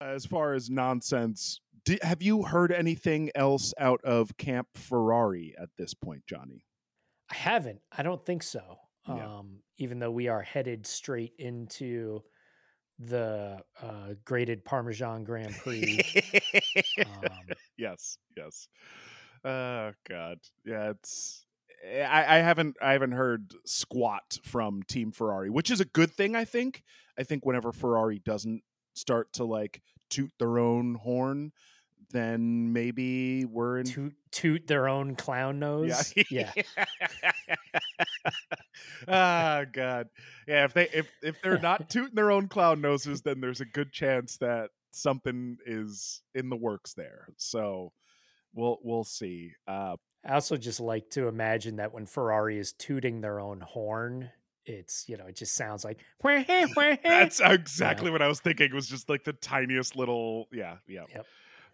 As far as nonsense, di have you heard anything else out of Camp Ferrari at this point, Johnny? I haven't. I don't think so. Yeah. Um, even though we are headed straight into the uh, graded Parmesan Grand Prix. um, yes, yes. Oh God, yeah. It's I, I haven't I haven't heard squat from Team Ferrari, which is a good thing. I think. I think whenever Ferrari doesn't start to like toot their own horn, then maybe we're in. toot, toot their own clown nose. Yeah. ah, God. Yeah. If they if if they're not tooting their own clown noses, then there's a good chance that something is in the works there. So we'll we'll see. Uh, I also just like to imagine that when Ferrari is tooting their own horn, it's you know it just sounds like that's exactly what I was thinking. It was just like the tiniest little yeah yeah. Yep.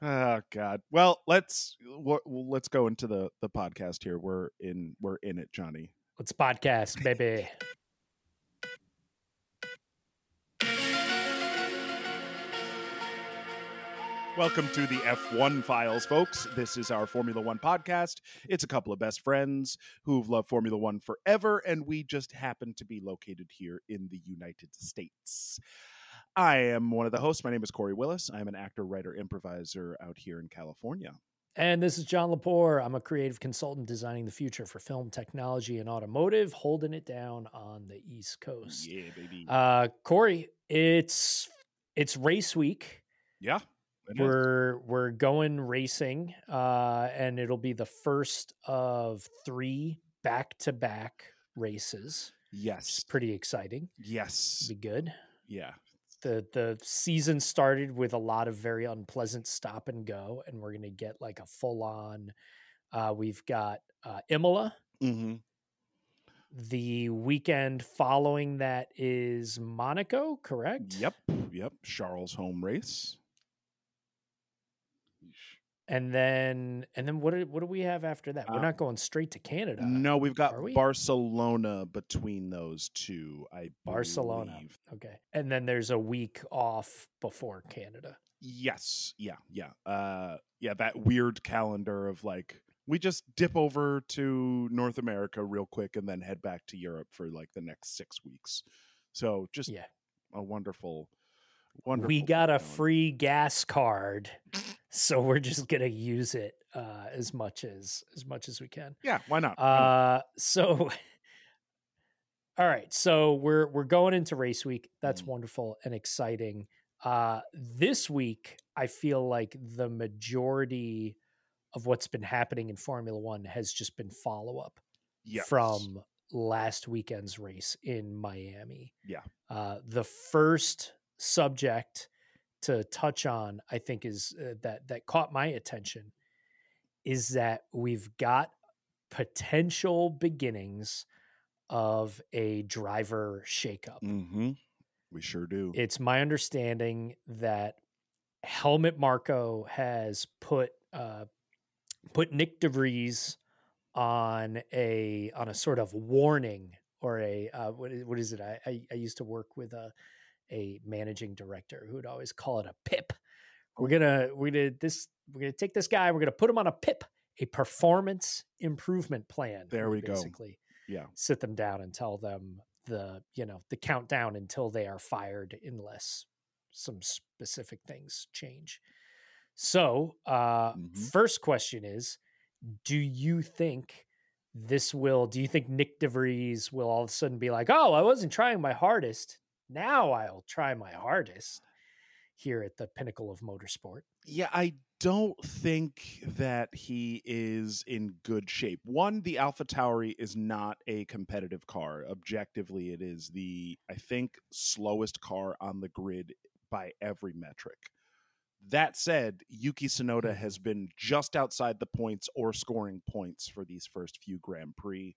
Oh God. Well, let's w- let's go into the the podcast here. We're in we're in it, Johnny. Let's podcast, baby. Welcome to the F1 Files, folks. This is our Formula One podcast. It's a couple of best friends who've loved Formula One forever, and we just happen to be located here in the United States. I am one of the hosts. My name is Cory Willis. I'm an actor, writer, improviser out here in California. And this is John Lepore. I'm a creative consultant designing the future for film technology and automotive, holding it down on the East Coast. Yeah, baby. Uh, Cory, it's it's race week. yeah. It is. We're we're going racing, uh, and it'll be the first of three back to back races. Yes. pretty exciting. Yes. Be good. Yeah. the The season started with a lot of very unpleasant stop and go, and we're gonna get like a full on. Uh, we've got uh, Imola. hmm The weekend following that is Monaco, correct? Yep. Yep. Charles home race. And then and then what do, what do we have after that? We're Uh, not going straight to Canada. No, we've got we? Barcelona between those two. I Barcelona. believe. Okay. And then there's a week off before Canada. Yes. Yeah. Yeah. Uh, yeah. That weird calendar of like we just dip over to North America real quick and then head back to Europe for like the next six weeks. So just Yeah. a wonderful, wonderful. we got a free gas card, so we're just gonna use it uh, as much as as much as we can. Yeah. Why not? Uh, so, all right, so we're we're going into race week. That's Mhm. wonderful and exciting. Uh, this week, I feel like the majority of what's been happening in Formula One has just been follow up yes. from last weekend's race in Miami. Yeah. Uh, the first subject to touch on, I think, is uh, that that caught my attention is that we've got potential beginnings of a driver shakeup. Mm-hmm. We sure do. It's my understanding that Helmut Marko has put uh, put Nyck de Vries on a on a sort of warning or a uh, what is, what is it? I, I I used to work with a a managing director who would always call it a pip. We're gonna we're gonna this we're gonna take this guy. We're gonna put him on a pip, a performance improvement plan. There we go. Basically, yeah. sit them down and tell them the you know the countdown until they are fired unless some specific things change so uh Mhm. first question is do you think this will do you think Nyck de Vries will all of a sudden be like oh i wasn't trying my hardest now i'll try my hardest here at the pinnacle of motorsport Yeah, I don't think that he is in good shape. One, the Alpha Tauri is not a competitive car. Objectively, it is the, I think, slowest car on the grid by every metric. That said, Yuki Tsunoda mm. has been just outside the points or scoring points for these first few Grand Prix.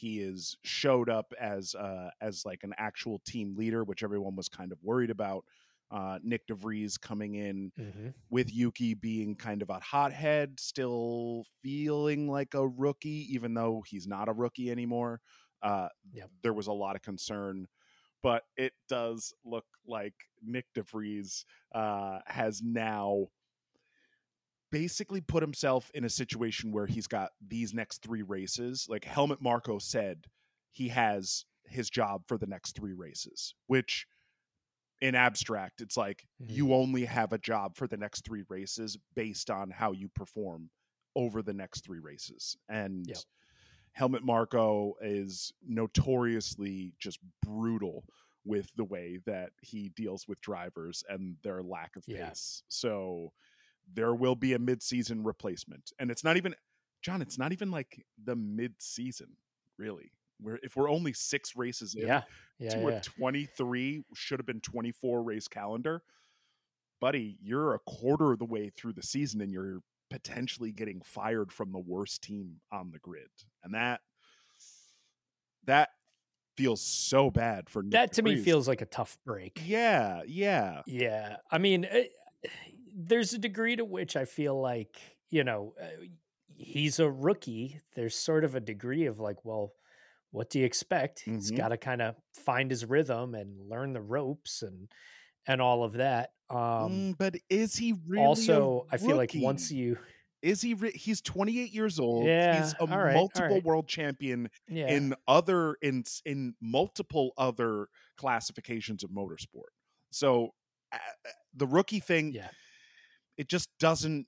He is showed up as uh, as like an actual team leader, which everyone was kind of worried about. Uh, Nyck de Vries coming in with Yuki being kind of a hothead, still feeling like a rookie, even though he's not a rookie anymore. Uh, Yep. There was a lot of concern but it does look like Nick DeVries uh, has now basically put himself in a situation where he's got these next three races. Like Helmut Marko said, he has his job for the next three races, which in abstract, it's like Mhm. you only have a job for the next three races based on how you perform over the next three races. And Yep. Helmut Marko is notoriously just brutal with the way that he deals with drivers and their lack of Yeah. pace. So there will be a mid-season replacement. And it's not even John, it's not even like the mid-season, really. We're if we're only 6 races in Yeah. Yeah. to yeah. a 23 should have been 24 race calendar buddy you're a quarter of the way through the season and you're potentially getting fired from the worst team on the grid and that that feels so bad for Nyck that to me feels like a tough break. yeah yeah Yeah. I mean, eh, there's a degree to which I feel like, you know, uh, he's a rookie. There's sort of a degree of like, well, what do you expect? He's Mhm. got to kind of find his rhythm and learn the ropes and and all of that. Um Mm, but is he really also, I feel like once you is he re- he's 28 years old Yeah, he's a right, multiple right. world champion yeah. in other in in multiple other classifications of motorsport. So uh, the rookie thing, Yeah. It just doesn't.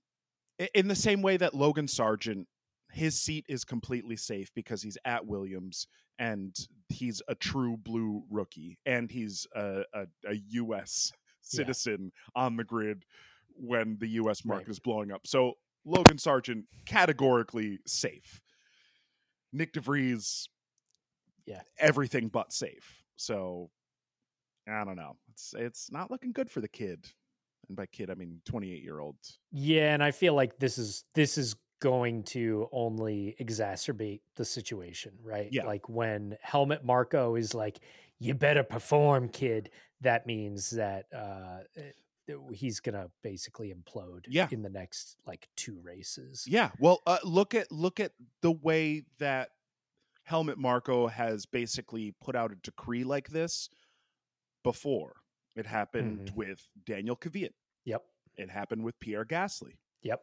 In the same way that Logan Sargent, his seat is completely safe because he's at Williams and he's a true blue rookie and he's a, a, a U.S. Yeah. citizen on the grid when the U.S. market Right. is blowing up. So Logan Sargent categorically safe. Nyck de Vries, Yeah. everything but safe. So I don't know. It's it's not looking good for the kid, and by kid I mean twenty eight year old. Yeah, and I feel like this is this is going to only exacerbate the situation, right? Yeah. Like when Helmut Marko is like, "You better perform, kid." That means that uh, eh, he's gonna basically implode. Yeah. in the next like two races. Yeah. Well, uh, look at look at the way that Helmut Marko has basically put out a decree like this before. It happened Mhm. with Daniel Kvyat. Yep. It happened with Pierre Gasly. Yep.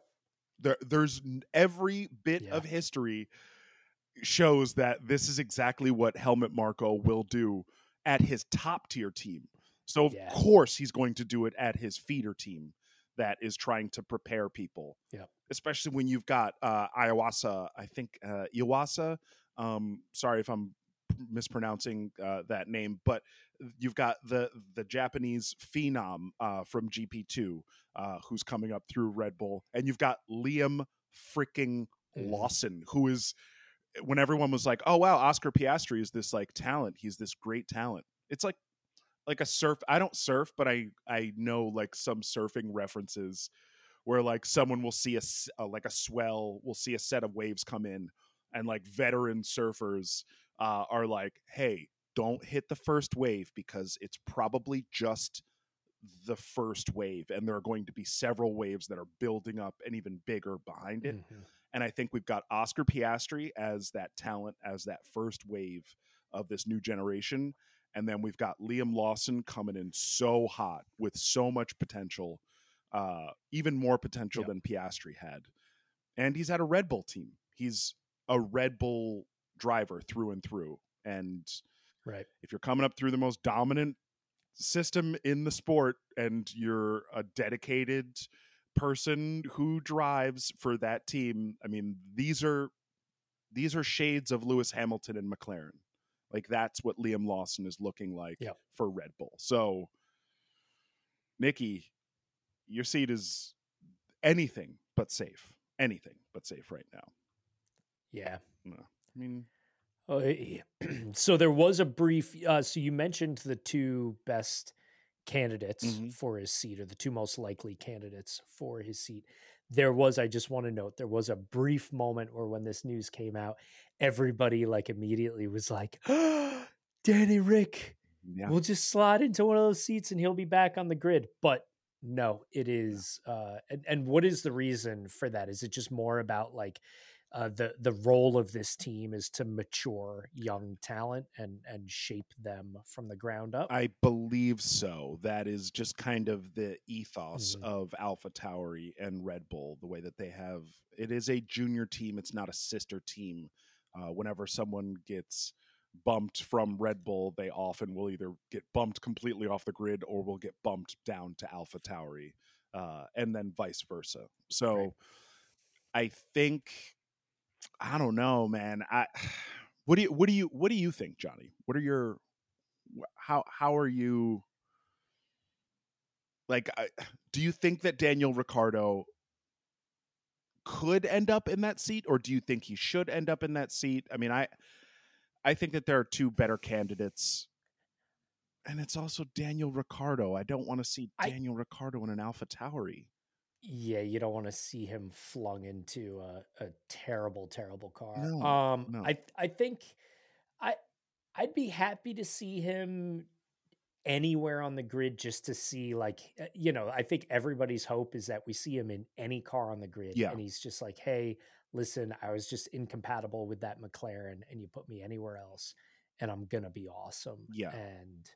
there there's every bit Yeah. of history shows that this is exactly what Helmut Marko will do at his top tier team. So of Yeah. course he's going to do it at his feeder team that is trying to prepare people. Yeah. Especially when you've got uh Iwasa, I think uh Iwasa. Um sorry if I'm mispronouncing uh, that name, but you've got the the Japanese phenom uh, from GP2 uh, who's coming up through Red Bull, and you've got Liam freaking Mhm. Lawson, who is when everyone was like, "Oh wow, Oscar Piastri is this like talent. He's this great talent." It's like like a surf. I don't surf, but I I know like some surfing references where like someone will see a, uh, like a swell, will see a set of waves come in, and like veteran surfers uh, are like, "Hey, don't hit the first wave because it's probably just." the first wave and there are going to be several waves that are building up and even bigger behind it Mhm. and I think we've got Oscar Piastri as that talent, as that first wave of this new generation. And then we've got Liam Lawson coming in so hot with so much potential, uh, even more potential Yep. than Piastri had. And he's at a Red Bull team. He's a Red Bull driver through and through. And Right. if you're coming up through the most dominant system in the sport and you're a dedicated person who drives for that team i mean these are these are shades of lewis hamilton and mclaren like that's what liam lawson is looking like Yep. for red bull so nikki your seat is anything but safe anything but safe right now Yeah. i mean Oh, eh, so there was a brief. Uh, so you mentioned the two best candidates Mhm. for his seat, or the two most likely candidates for his seat. There was. I just want to note there was a brief moment where when this news came out, everybody like immediately was like, "Danny Rick, yeah we'll just slide into one of those seats and he'll be back on the grid." But no, it is. Uh, and, and what is the reason for that? Is it just more about like? Uh, the the role of this team is to mature young talent and and shape them from the ground up. I believe so. That is just kind of the ethos Mhm. of Alpha Tauri and Red Bull, the way that they have. It is a junior team. It's not a sister team. Uh, whenever someone gets bumped from Red Bull, they often will either get bumped completely off the grid or will get bumped down to Alpha Tauri, uh, and then vice versa. So, Right. I think I don't know, man. I what do you what do you what do you think, Johnny? What are your how how are you like I, do you think that Daniel Ricciardo could end up in that seat or do you think he should end up in that seat? I mean, I I think that there are two better candidates. And it's also Daniel Ricciardo. I don't want to see I- Daniel Ricciardo in an Alpha Tauri. Yeah, you don't want to see him flung into a, a terrible, terrible car. No, um, no. I I think I I'd be happy to see him anywhere on the grid just to see like uh, you know I think everybody's hope is that we see him in any car on the grid Yeah. and he's just like hey listen I was just incompatible with that McLaren and you put me anywhere else and I'm gonna be awesome Yeah. and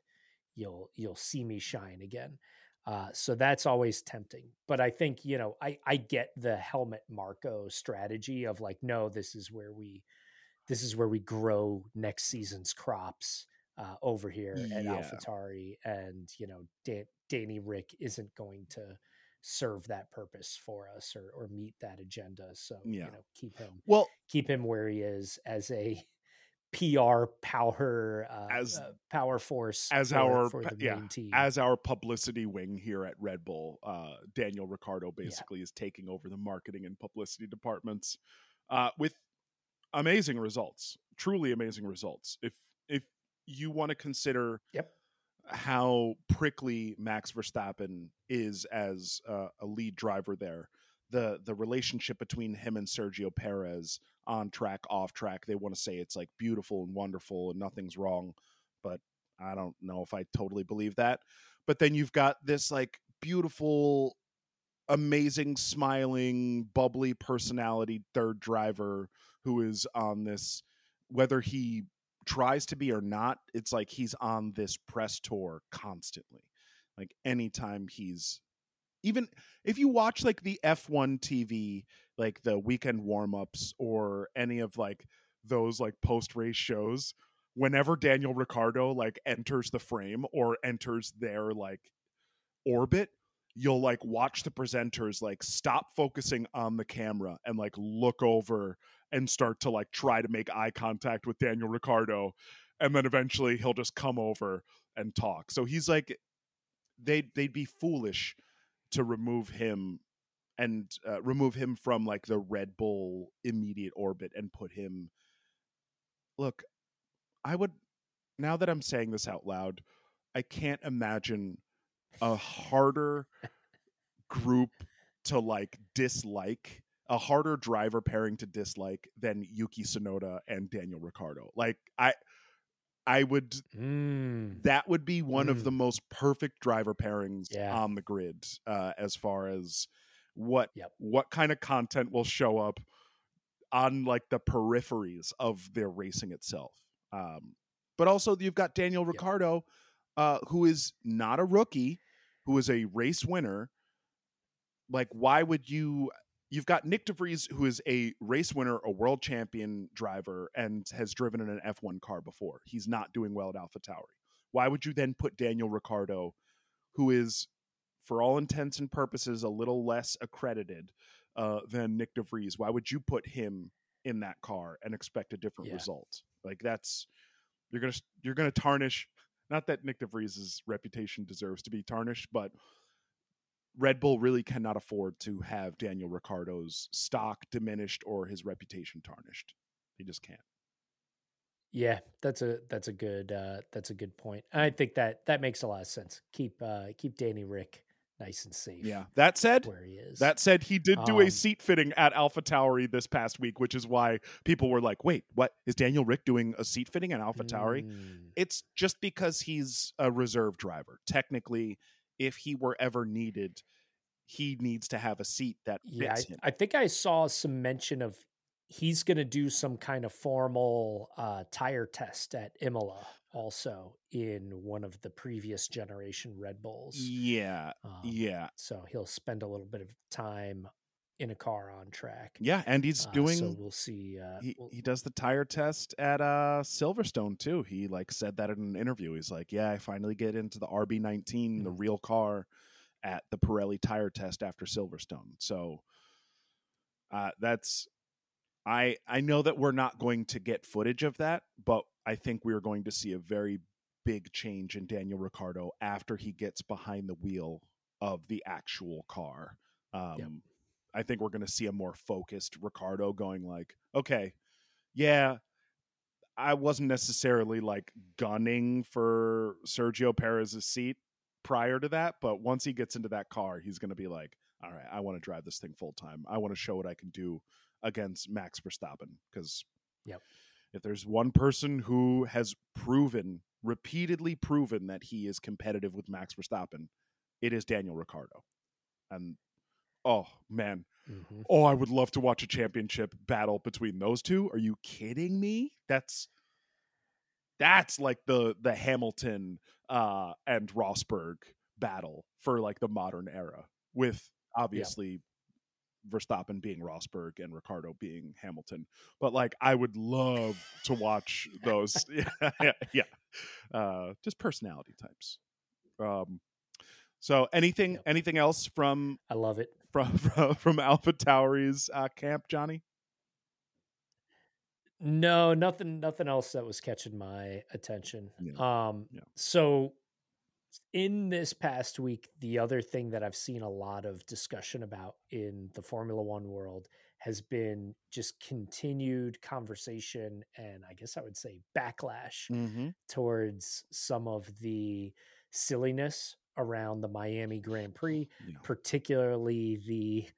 you'll you'll see me shine again uh, so that's always tempting. But I think, you know, I, I get the Helmut Marko strategy of like, no, this is where we this is where we grow next season's crops uh, over here at Yeah. AlphaTauri. And, you know, Dan, Danny Rick isn't going to serve that purpose for us or, or meet that agenda. So, Yeah. you know, keep him Well, keep him where he is as a PR power uh, As- uh, power force as for, our for yeah, team. as our publicity wing here at Red Bull, uh, Daniel Ricciardo basically is taking over the marketing and publicity departments uh, with amazing results, truly amazing results. If if you want to consider Yep. how prickly Max Verstappen is as uh, a lead driver there, the the relationship between him and Sergio Perez on track, off track, they want to say it's like beautiful and wonderful and nothing's wrong, but I don't know if I totally believe that. But then you've got this like beautiful, amazing, smiling, bubbly personality third driver who is on this, whether he tries to be or not, it's like he's on this press tour constantly. Like anytime he's even if you watch like the F1 TV, like the weekend warm-ups or any of like those like post-race shows, whenever Daniel Ricciardo like enters the frame or enters their like orbit, you'll like watch the presenters like stop focusing on the camera and like look over and start to like try to make eye contact with Daniel Ricciardo and then eventually he'll just come over and talk. So he's like they they'd be foolish to remove him and uh, remove him from like the Red Bull immediate orbit and put him Look, I would now that I'm saying this out loud, I can't imagine a harder group to like dislike a harder driver pairing to dislike than Yuki Tsunoda and Daniel Ricciardo. Like I I would Mm. that would be one of Mm. the most perfect driver pairings Yeah. on the grid uh, as far as what Yep. what kind of content will show up on like the peripheries of their racing itself. Um, but also you've got Daniel Ricciardo, uh, who is not a rookie, who is a race winner. Like, why would you? You've got Nyck de Vries, who is a race winner, a world champion driver, and has driven in an F1 car before. He's not doing well at Alpha Tauri. Why would you then put Daniel Ricciardo, who is, for all intents and purposes, a little less accredited uh, than Nyck de Vries? Why would you put him in that car and expect a different Yeah. result? Like that's you're gonna you're gonna tarnish. Not that Nyck de Vries' reputation deserves to be tarnished, but Red Bull really cannot afford to have Daniel Ricciardo's stock diminished or his reputation tarnished. They just can't. Yeah, that's a that's a good uh, that's a good point. I think that that makes a lot of sense. Keep uh, keep Danny Rick nice and safe. Yeah. That said, where he is. that said, he did do a Um, seat fitting at Alpha Tauri this past week, which is why people were like, "Wait, what is Daniel Rick doing a seat fitting at Alpha Tauri?" Mm. It's just because he's a reserve driver. Technically, if he were ever needed, he needs to have a seat that fits Yeah, him. I, I think I saw some mention of he's going to do some kind of formal uh, tire test at Imola also in one of the previous generation Red Bulls. Yeah. Um, Yeah. So he'll spend a little bit of time in a car on track. Yeah. And he's Uh, doing so we'll see. Uh, he, we'll- he does the tire test at uh Silverstone too. He like said that in an interview. He's like, "Yeah, I finally get into the RB19, the Mm. real car at the Pirelli tire test after Silverstone." So uh that's I I know that we're not going to get footage of that, but I think we are going to see a very big change in Daniel Ricciardo after he gets behind the wheel of the actual car. Um I think we're going to see a more focused Ricciardo going like, okay, yeah, I wasn't necessarily like gunning for Sergio Perez's seat prior to that, but once he gets into that car, he's going to be like, all right, I want to drive this thing full time. I want to show what I can do against Max Verstappen because Yep. If there's one person who has proven repeatedly proven that he is competitive with Max Verstappen, it is Daniel Ricciardo. And oh man, Mhm. Oh, I would love to watch a championship battle between those two. Are you kidding me? That's that's like the the Hamilton uh and Rosberg battle for like the modern era with obviously Verstappen being Rosberg and Ricciardo being Hamilton. But like I would love to watch those yeah, yeah, yeah. Uh just personality types. Um so anything Yep. anything else from I love it. from from, from Alpha Tauri's uh, camp, Johnny? No, nothing nothing else that was catching my attention. Yeah. Um Yeah. so in this past week, the other thing that I've seen a lot of discussion about in the Formula 1 world has been just continued conversation and I guess I would say backlash Mm-hmm. towards some of the silliness around the Miami Grand Prix Yeah. particularly the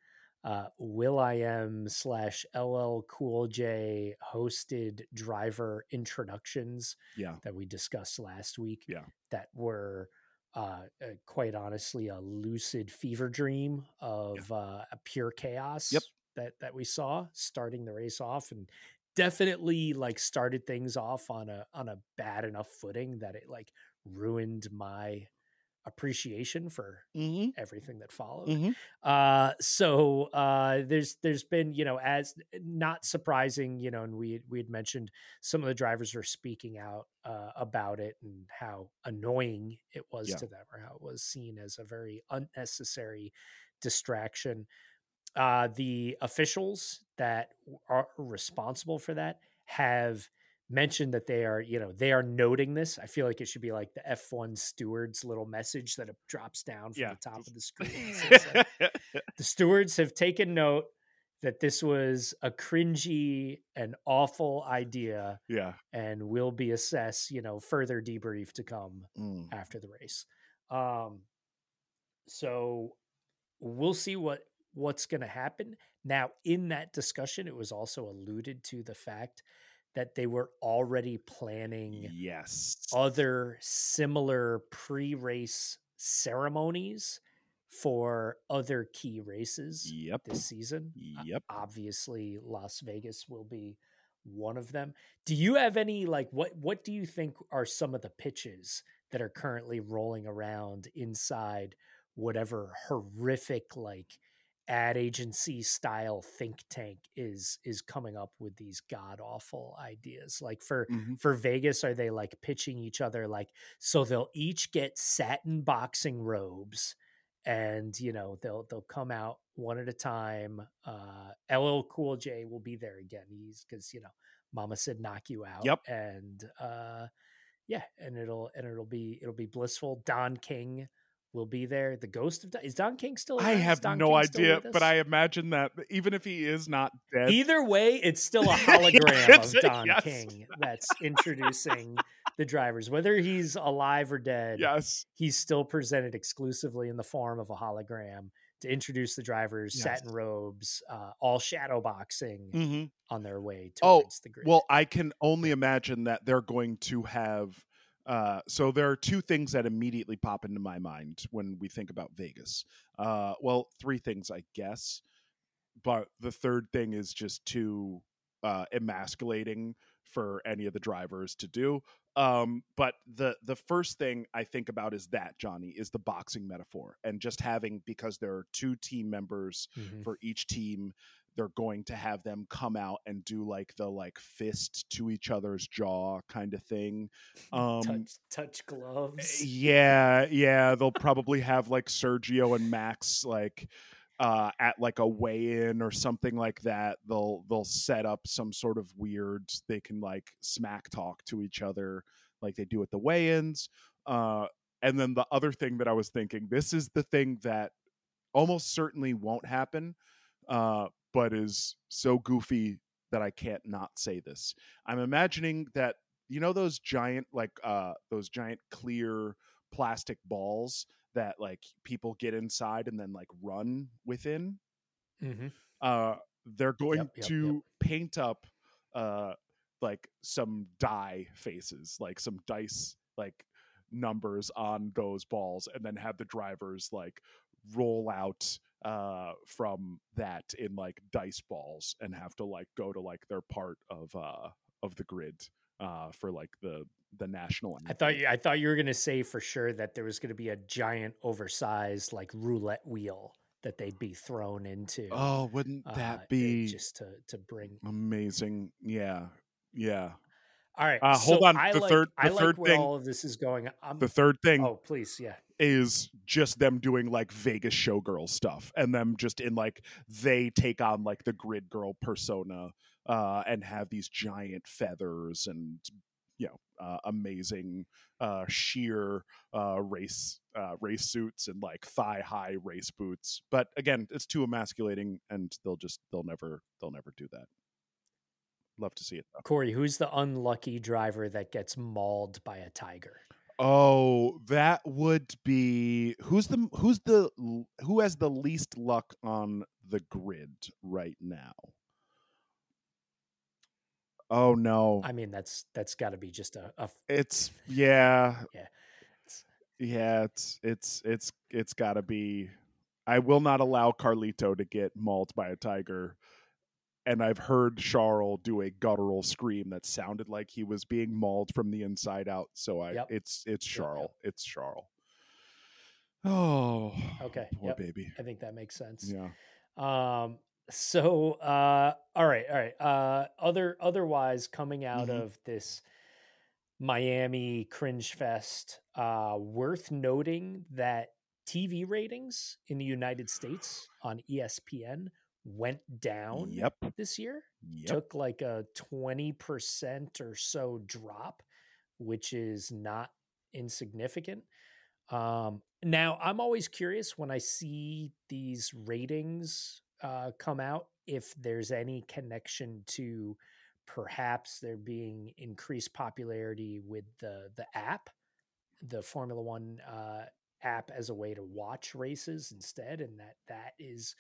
uh, Will I Am slash LL Cool J hosted driver introductions Yeah. that we discussed last week. Yeah. That were uh, uh, quite honestly a lucid fever dream of uh, a pure chaos Yep. that that we saw starting the race off and definitely like started things off on a on a bad enough footing that it like ruined my appreciation for Mm-hmm. everything that followed. Mm-hmm. Uh, so uh, there's there's been you know as not surprising you know, and we we had mentioned some of the drivers were speaking out uh, about it and how annoying it was Yeah. to them or how it was seen as a very unnecessary distraction. Uh, the officials that are responsible for that have mentioned that they are you know they are noting this i feel like it should be like the f1 stewards little message that it drops down from Yeah. the top of the screen like, the stewards have taken note that this was a cringy and awful idea yeah. and will be assessed you know further debrief to come Mm. after the race um so we'll see what what's going to happen now in that discussion it was also alluded to the fact that they were already planning Yes. other similar pre-race ceremonies for other key races Yep. this season. Yep. Obviously, Las Vegas will be one of them. Do you have any like what what do you think are some of the pitches that are currently rolling around inside whatever horrific like ad agency style think tank is is coming up with these god awful ideas like for Mhm. for Vegas are they like pitching each other like so they'll each get satin boxing robes and you know they'll they'll come out one at a time uh LL Cool J will be there again he's cuz you know mama said knock you out Yep. and uh yeah and it'll and it'll be it'll be blissful Don King will be there the ghost of Don, is Don King still I have no King idea, but? I imagine that even if he is not dead, Either way, it's still a hologram Yes, of Don yes. King that's introducing the drivers. Whether he's alive or dead, yes, he's still presented exclusively in the form of a hologram to introduce the drivers, Yes. satin robes, uh, all shadow boxing hmm on their way Oh, the grid. Well, I can only imagine that they're going to have. Uh, so there are two things that immediately pop into my mind when we think about Vegas. Uh, well, three things, I guess, but the third thing is just too uh, emasculating for any of the drivers to do. Um, but the the first thing I think about is that Johnny is the boxing metaphor, and just having because there are two team members Mhm. for each team, they're going to have them come out and do like the like fist to each other's jaw kind of thing. Um, touch touch gloves. yeah, yeah, they'll probably have like Sergio and Max like uh at like a weigh-in or something like that. They'll they'll set up some sort of weird they can like smack talk to each other like they do at the weigh-ins. Uh and then the other thing that I was thinking, this is the thing that almost certainly won't happen, uh, but is so goofy that I can't not say this. I'm imagining that you know those giant like uh those giant clear plastic balls that like people get inside and then like run within Mhm. uh they're going Yep, yep, to yep. paint up uh like some die faces like some dice like numbers on those balls and then have the drivers like roll out uh from that in like dice balls and have to like go to like their part of uh of the grid uh for like the the national I thought you, I thought you were going to say for sure that there was going to be a giant, oversized like roulette wheel that they'd be thrown into. oh wouldn't uh, that it- be just to to bring? amazing yeah yeah All right, Uh, hold so on, I the like, third- I the like third thing- all of this is going. I'm, the third thing oh, please, yeah. Is just them doing like Vegas showgirl stuff and them just in like they take on like the grid girl persona uh and have these giant feathers and you know uh, amazing uh sheer uh race uh race suits and like thigh high race boots but again it's too emasculating and they'll just they'll never they'll never do that love to see it though. Cory, who's the unlucky driver that gets mauled by a tiger? Oh, that would be who's the who's the who has the least luck on the grid right now? Oh no. I mean, that's that's got to be just a, a It's yeah. Yeah. It's- Yeah, it's it's it's it's got to be I will not allow Carlito to get mauled by a tiger. And I've heard Charles do a guttural scream that sounded like he was being mauled from the inside out. So I Yep. it's it's Yep, Charles. It's Charles. Oh, Okay, poor yep. baby. I think that makes sense. Yeah. Um. So, uh, all right, all right. Uh, other otherwise, coming out Mhm. of this Miami cringe fest, uh, worth noting that TV ratings in the United States on ESPN went down Yep. this year. Yep. Took like a twenty percent or so drop, which is not insignificant. Um, now, I'm always curious when I see these ratings uh, come out if there's any connection to perhaps there being increased popularity with the the app, the Formula One uh, app as a way to watch races instead, and that that is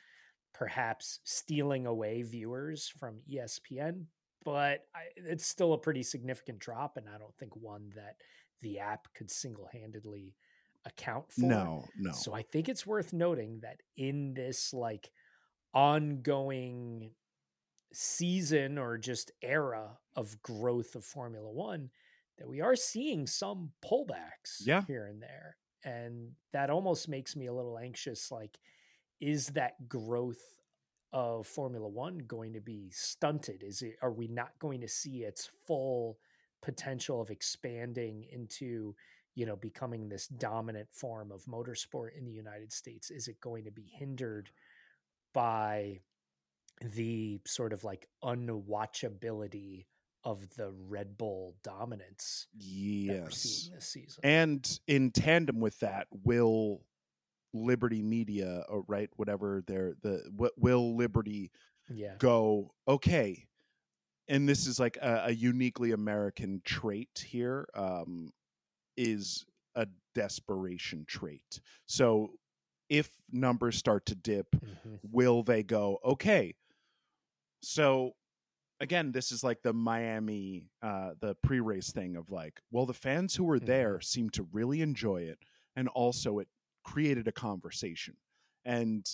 perhaps stealing away viewers from ESPN. But I, it's still a pretty significant drop, and I don't think one that the app could single handedly account for. No, no. So I think it's worth noting that in this like ongoing season or just era of growth of Formula One, that we are seeing some pullbacks Yeah. here and there. And that almost makes me a little anxious. Like, is that growth of Formula One going to be stunted? Is it are we not going to see its full potential of expanding into you know becoming this dominant form of motorsport in the United States? Is it going to be hindered by the sort of like unwatchability of the Red Bull dominance yes. this season? And in tandem with that, will Liberty Media, or right, whatever they're the what will Liberty yeah. go okay and this is like a, a uniquely american trait here um is a desperation trait so if numbers start to dip Mhm. will they go okay so again this is like the miami uh the pre-race thing of like well the fans who were there seem to really enjoy it and also it created a conversation and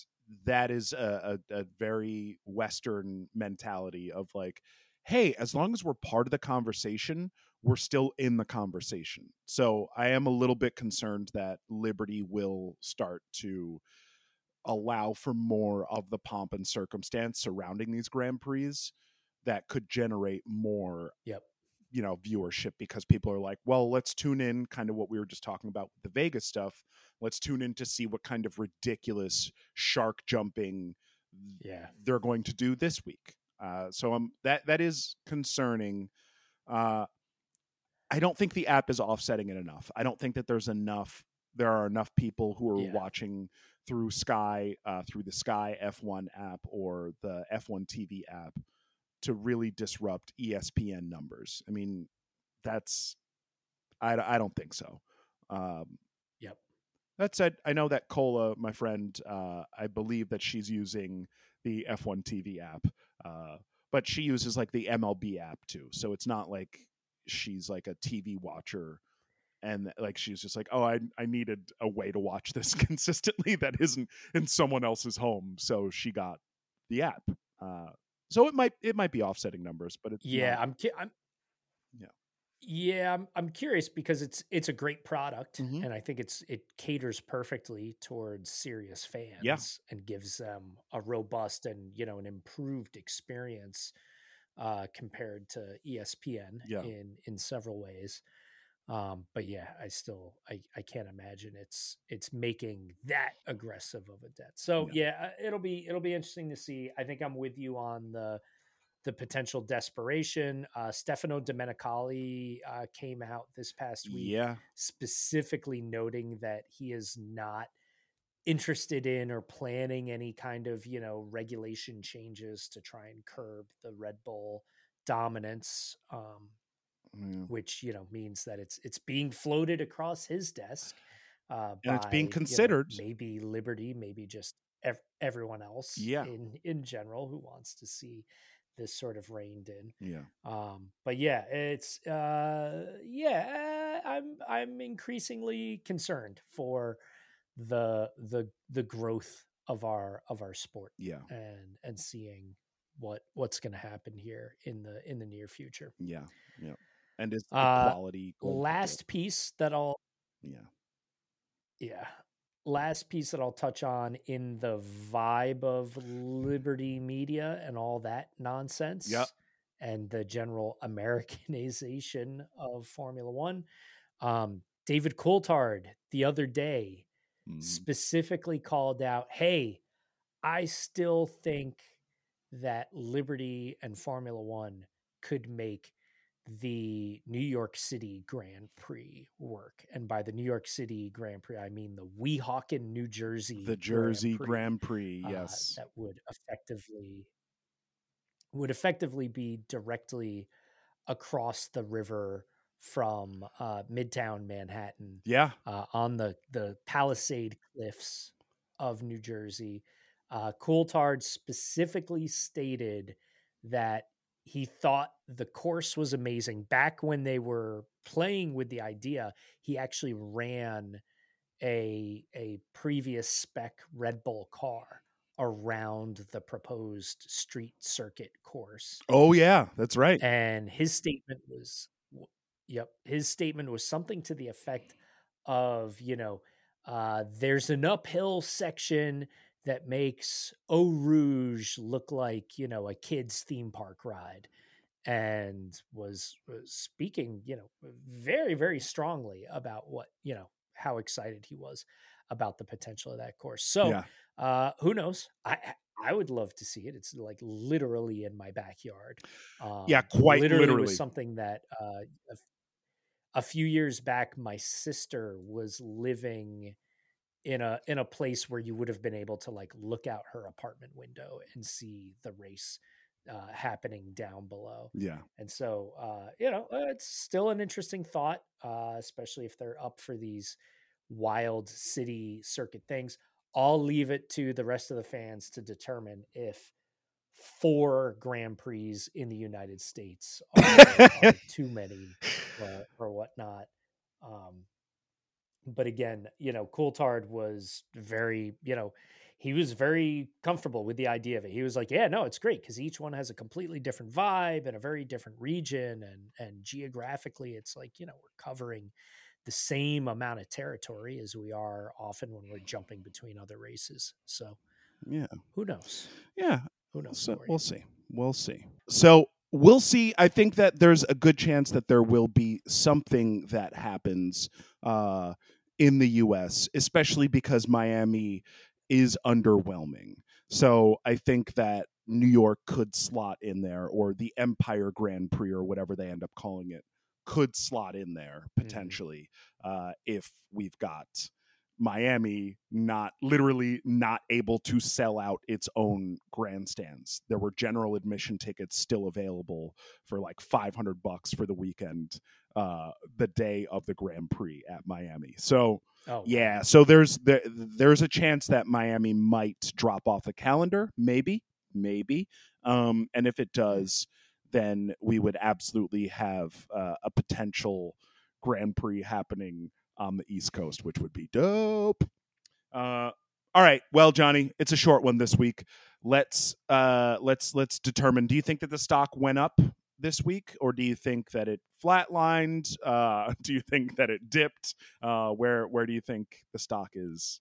that is a, a, a very western mentality of like hey, as long as we're part of the conversation, we're still in the conversation. So I am a little bit concerned that Liberty will start to allow for more of the pomp and circumstance surrounding these Grand Prix that could generate more Yep. You know viewership because people are like well let's tune in kind of what we were just talking about with the vegas stuff let's tune in to see what kind of ridiculous shark jumping Yeah. they're going to do this week uh, so um, that that is concerning uh, i don't think the app is offsetting it enough i don't think that there's enough there are enough people who are Yeah. watching through sky uh, through the sky f1 app or the f1 tv app to really disrupt ESPN numbers. I mean, that's I, I don't think so. Um, Yep. That said, I know that Cola, my friend, uh, I believe that she's using the F1 TV app, uh, but she uses like the MLB app too. So it's not like she's like a TV watcher and like she's just like, oh, I I needed a way to watch this consistently that isn't in someone else's home, so she got the app. Uh, so it might it might be offsetting numbers, but it's Yeah, not- I'm. I'm. Yeah. Yeah, I'm. I'm curious because it's it's a great product, Mhm. and I think it's it caters perfectly towards serious fans yeah. and gives them a robust and you know an improved experience uh, compared to ESPN Yeah. in in several ways. Um, but yeah, I still I, I can't imagine it's it's making that aggressive of a debt. So yeah, uh, it'll be it'll be interesting to see. I think I'm with you on the the potential desperation. Uh, Stefano Domenicali uh, came out this past week, yeah, specifically noting that he is not interested in or planning any kind of you know regulation changes to try and curb the Red Bull dominance. Um, yeah. which you know means that it's it's being floated across his desk uh And it's being by, you know, considered. maybe liberty maybe just ev- everyone else Yeah. in in general who wants to see this sort of reined in yeah, um but yeah it's uh yeah i'm i'm increasingly concerned for the the the growth of our of our sport yeah, and and seeing what what's going to happen here in the in the near future yeah. And it's the Uh, quality. last piece that I'll yeah, yeah last piece that I'll touch on in the vibe of Liberty Media and all that nonsense Yeah. and the general Americanization of Formula 1 um David Coulthard the other day Mm. specifically called out hey I still think that Liberty and Formula 1 could make the New York City Grand Prix work. And by the New York City Grand Prix, I mean the Weehawken, New Jersey, the Grand Jersey Prix, Grand Prix. uh, Yes, that would effectively would effectively be directly across the river from uh, Midtown Manhattan yeah, uh, on the the Palisade Cliffs of New Jersey. Uh, Coulthard specifically stated that he thought the course was amazing. Back when they were playing with the idea, he actually ran a a previous spec Red Bull car around the proposed street circuit course Oh yeah, that's right. and his statement was yep his statement was something to the effect of you know uh, there's an uphill section that makes eau rouge look like you know a kid's theme park ride and was, was speaking you know very very strongly about what you know how excited he was about the potential of that course. So yeah, uh who knows? I i would love to see it. It's like literally in my backyard um, Yeah, quite literally, literally. was something that uh a, a few years back my sister was living in a in a place where you would have been able to like look out her apartment window and see the race uh, happening down below yeah, and so, uh, you know, uh, it's still an interesting thought, uh, especially if they're up for these wild city circuit things. I'll leave it to the rest of the fans to determine if four Grand Prix in the United States are, are too many or, or whatnot. Um, but again, you know, Coulthard was very, you know, he was very comfortable with the idea of it. He was like, "Yeah, no, it's great because each one has a completely different vibe and a very different region, and and geographically, it's like you know we're covering the same amount of territory as we are often when we're jumping between other races. So, yeah, who knows? Yeah, who knows? So we'll see. We'll see. So we'll see. I think that there's a good chance that there will be something that happens uh, in the U.S., especially because Miami is underwhelming. So I think that New York could slot in there, or the Empire Grand Prix, or whatever they end up calling it, could slot in there mm-hmm. potentially mm. uh, if we've got Miami not literally not able to sell out its own grandstands. There were general admission tickets still available for like 500 bucks for the weekend uh the day of the Grand Prix at Miami. So oh, yeah, so there's there, there's a chance that Miami might drop off the calendar, maybe, maybe. Um and if it hmm. does, then we would absolutely have uh, a potential Grand Prix happening on the East Coast, which would be dope. Uh, all right, well, Johnny, it's a short one this week. Let's uh, let's let's determine. Do you think that the stock went up this week, or do you think that it flatlined? Uh, do you think that it dipped? Uh, where where do you think the stock is?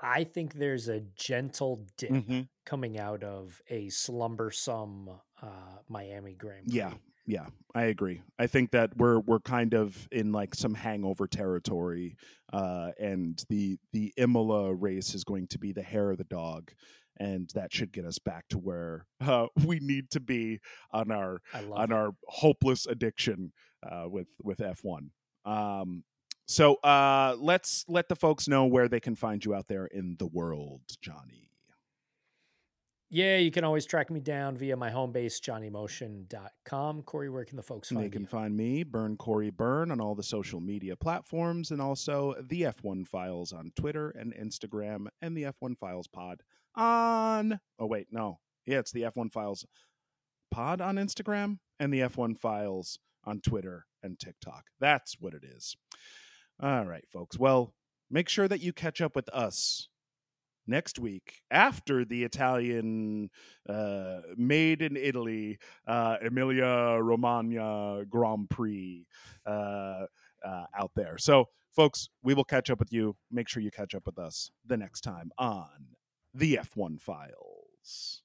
I think there's a gentle dip mm-hmm. coming out of a slumbersome uh, Miami Grand Prix. Yeah, yeah, I agree. I think that we're we're kind of in like some hangover territory, uh, and the the Imola race is going to be the hair of the dog, and that should get us back to where uh, we need to be on our on it. our hopeless addiction uh, with with F one. Um, so uh, let's let the folks know where they can find you out there in the world, Johnny. Yeah, you can always track me down via my home base, johnnymotion.com. Cory, where can the folks find you? They can you? find me, Burn Cory Burn, on all the social media platforms, and also the F1 Files on Twitter and Instagram, and the F1 Files Pod on. Oh, wait, no. Yeah, it's the F1 Files Pod on Instagram and the F1 Files on Twitter and TikTok. That's what it is. All right, folks. Well, make sure that you catch up with us next week after the Italian uh, made in Italy uh, Emilia Romagna Grand Prix uh, uh, out there. So, folks, we will catch up with you. Make sure you catch up with us the next time on the F1 Files.